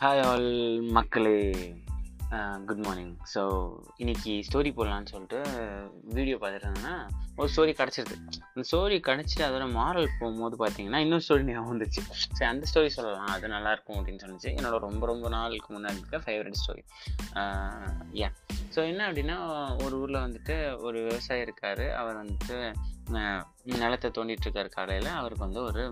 Hi all மக்களே. Good morning so இன்னைக்கு story போடலான்னு சொல்லிட்டு வீடியோ பார்த்துருந்தேன்னா ஒரு ஸ்டோரி கிடச்சிருது. அந்த ஸ்டோரி கிடச்சிட்டு அதோட மாரல் போகும்போது பார்த்தீங்கன்னா இன்னொரு ஸ்டோரி ஞாபகம் வந்துச்சு சரி அந்த ஸ்டோரி சொல்லலாம். அது நல்லாயிருக்கும் அப்படின்னு சொன்னிச்சு என்னோட ரொம்ப ரொம்ப நாளுக்கு முன்னாடி இருக்க ஃபேவரட் ஸ்டோரி ஏன் ஸோ என்ன அப்படின்னா ஒரு ஊரில் வந்துட்டு ஒரு விவசாயி இருக்கார். அவர் வந்துட்டு நிலத்தை தோண்டிகிட்டு இருக்காரு காலையில். அவருக்கு வந்து ஒரு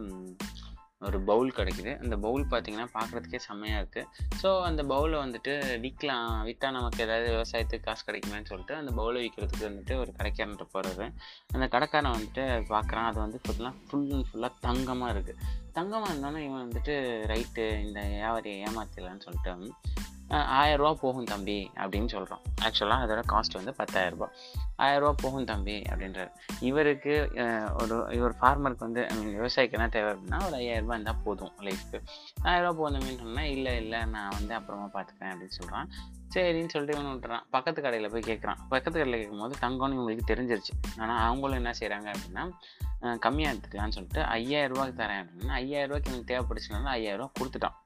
ஒரு பவுல் கிடைக்குது. அந்த பவுல் பார்த்தீங்கன்னா பார்க்குறதுக்கே செம்மையாக இருக்குது ஸோ அந்த பவுலை வந்துட்டு விற்கலாம் விற்றா நமக்கு ஏதாவது விவசாயத்துக்கு காசு கிடைக்குமேனு சொல்லிட்டு அந்த பவுலை விற்கிறதுக்கு வந்துட்டு ஒரு கடைக்காரன்ட்ட போகிறது அந்த கடைக்காரன் வந்துட்டு பார்க்குறான் அது வந்து ஃபுல்லாக ஃபுல் அண்ட் ஃபுல்லாக தங்கமாக இருக்குது தங்கமாக இருந்தாலும் இவன் வந்துட்டு ரைட்டு இந்த வியாபாரியை ஏமாத்திடலான்னு சொல்லிட்டு அஹ், ஆயிரம் ரூபா போகும் தம்பி அப்படின்னு சொல்கிறோம் ஆக்சுவலாக அதோட காஸ்ட் வந்து பத்தாயிரரூபா. ஆயிரரூபா போகும் தம்பி அப்படின்றாரு. இவருக்கு ஒரு இவர் ஃபார்மருக்கு வந்து விவசாயிக்கு என்ன தேவை அப்படின்னா ஒரு ஐயாயிரரூபா இருந்தால் போதும் லைஃப்க்கு ஆயிரரூபா போகும் தம்பின்னு சொன்னால் இல்லை இல்லை நான் வந்து அப்புறமா பார்த்துக்கிறேன் அப்படின்னு சொல்கிறான் சரின்னு சொல்லிட்டு இவன் விட்டுறான். பக்கத்து கடையில் போய் கேட்குறான் பக்கத்து கடையில் கேட்கும்போது தங்கம்னு இவங்களுக்கு தெரிஞ்சிருச்சு. ஆனால் அவங்களும் என்ன செய்கிறாங்க அப்படின்னா கம்மியாக எடுத்துக்கலாம்னு சொல்லிட்டு ஐயாயிரரூபாய்க்கு தரேன் அப்படின்னா ஐயாயிரரூபாய்க்கு எனக்கு தேவைப்படுச்சுனால ஐயாயிரரூபா கொடுத்துட்டான்.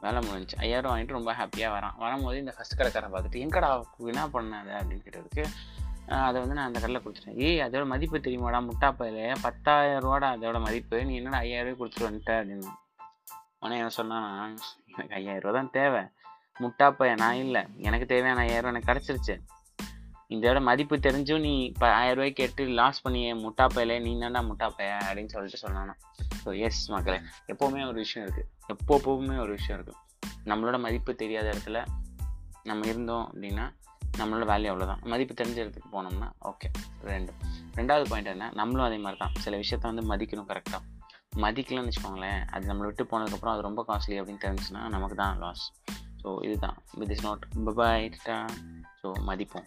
வேலை முடிஞ்சுச்சு. ஐயாயிரம் வாங்கிட்டு ரொம்ப ஹாப்பியாக வரான். வரும்போது இந்த ஃபஸ்ட் கடைக்காரன் பார்த்துட்டு எங்கடா என்ன பண்ணாத? அப்படின்னு கேட்டதுக்கு அதை வந்து நான் அந்த கடையில் கொடுத்துட்டேன். ஏய் அதோட மதிப்பு தெரியுமாடா முட்டாப்பையில் பத்தாயிரம் ரூபாடா அதோட மதிப்பு? நீ என்னடா ஐயாயிரம் ரூபாய் கொடுத்துட்டு வந்துட்ட? அப்படின்னு உடனே என்ன சொன்னானா எனக்கு ஐயாயிரம் ரூபா தான் தேவை. முட்டாப்பைய நான் இல்லை. எனக்கு தேவையான ஐயாயிரம் எனக்கு கிடச்சிருச்சு. இதோட மதிப்பு தெரிஞ்சும் நீ இப்போ ஆயிரம் ரூபாய்க்கு கேட்டு லாஸ் பண்ணியே முட்டாப்பையில நீ என்னடா முட்டாப்பைய அப்படின்னு சொல்லிட்டு சொன்னானா ஸோ எஸ் மக்களே எப்போவுமே ஒரு விஷயம் இருக்குது எப்போவுமே ஒரு விஷயம் இருக்குது நம்மளோட மதிப்பு தெரியாத இடத்துல நம்ம இருந்தோம் அப்படின்னா நம்மளோட வேல்யூ அவ்வளோதான் மதிப்பு தெரிஞ்ச இடத்துக்கு போனோம்னா ஓகே ரெண்டு. ரெண்டாவது பாயிண்ட் என்ன? நம்மளும் அதே மாதிரி தான் சில விஷயத்த வந்து மதிக்கணும் கரெக்டாக மதிக்கலன்னு வச்சுக்கோங்களேன் அது நம்மளை விட்டு போனதுக்கப்புறம் அது ரொம்ப காஸ்ட்லி அப்படின்னு தெரிஞ்சுன்னா நமக்கு தான் லாஸ் ஸோ இதுதான். வித் இஸ் நாட் பபாய் ஸோ மதிப்போம்.